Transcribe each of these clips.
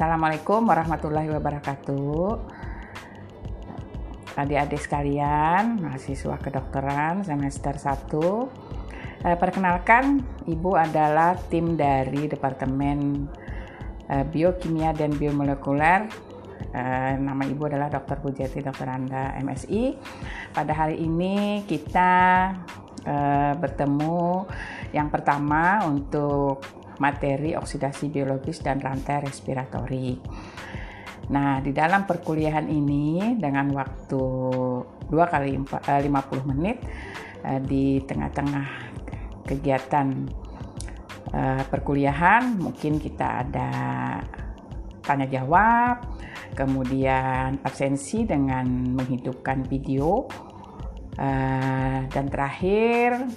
Assalamualaikum warahmatullahi wabarakatuh. Adik-adik sekalian, mahasiswa kedokteran semester 1. Eh, perkenalkan, Ibu adalah tim dari Departemen eh, Biokimia dan Biomolekuler. Eh, nama Ibu adalah Dr. Pujati Dr. Anda MSI. Pada hari ini kita eh, bertemu yang pertama untuk materi oksidasi biologis dan rantai respiratori. Nah, di dalam perkuliahan ini dengan waktu 2 kali 50 eh, menit eh, di tengah-tengah kegiatan eh, perkuliahan mungkin kita ada tanya jawab, kemudian absensi dengan menghidupkan video dan terakhir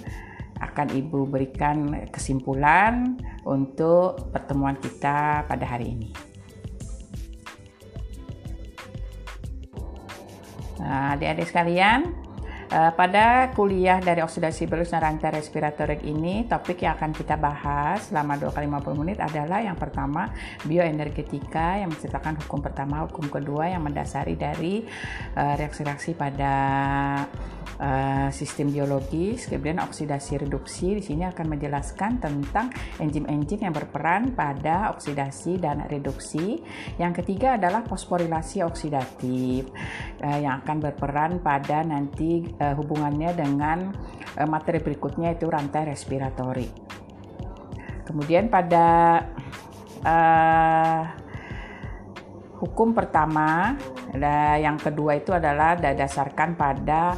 akan Ibu berikan kesimpulan untuk pertemuan kita pada hari ini. Nah, adik-adik sekalian, eh, pada kuliah dari oksidasi biologis dan rantai respiratorik ini, topik yang akan kita bahas selama 2 kali 50 menit adalah yang pertama, bioenergetika yang menceritakan hukum pertama, hukum kedua yang mendasari dari eh, reaksi-reaksi pada uh, sistem biologis, kemudian oksidasi reduksi di sini akan menjelaskan tentang enzim-enzim yang berperan pada oksidasi dan reduksi. Yang ketiga adalah fosforilasi oksidatif uh, yang akan berperan pada nanti uh, hubungannya dengan materi berikutnya itu rantai respiratori. Kemudian pada uh, hukum pertama, yang kedua itu adalah didasarkan pada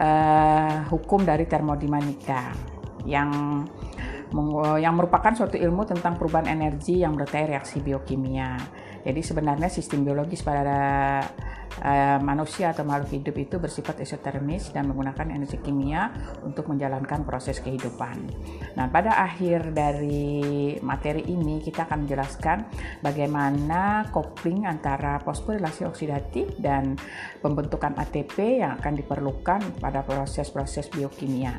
uh, hukum dari termodinamika yang yang merupakan suatu ilmu tentang perubahan energi yang bertai reaksi biokimia. Jadi sebenarnya sistem biologis pada uh, manusia atau makhluk hidup itu bersifat esotermis dan menggunakan energi kimia untuk menjalankan proses kehidupan. Nah, pada akhir dari materi ini kita akan menjelaskan bagaimana kopling antara fosforilasi oksidatif dan pembentukan ATP yang akan diperlukan pada proses-proses biokimia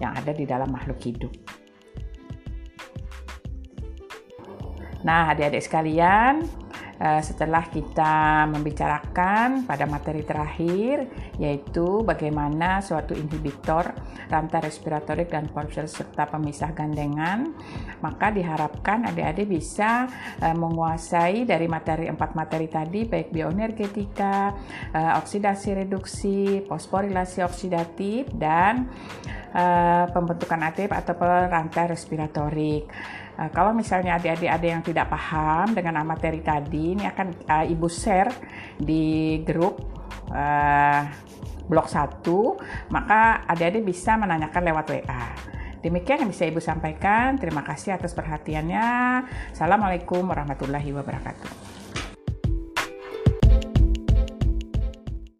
yang ada di dalam makhluk hidup. Nah, adik-adik sekalian, eh, setelah kita membicarakan pada materi terakhir yaitu bagaimana suatu inhibitor rantai respiratorik dan polsel serta pemisah gandengan maka diharapkan adik-adik bisa eh, menguasai dari materi empat materi tadi baik bioenergetika, eh, oksidasi reduksi, fosforilasi oksidatif dan pembentukan ATP atau rantai respiratorik. Uh, kalau misalnya adik-adik ada yang tidak paham dengan materi tadi, ini akan uh, Ibu share di grup uh, blok 1, maka adik-adik bisa menanyakan lewat WA. Demikian yang bisa Ibu sampaikan. Terima kasih atas perhatiannya. Assalamualaikum warahmatullahi wabarakatuh.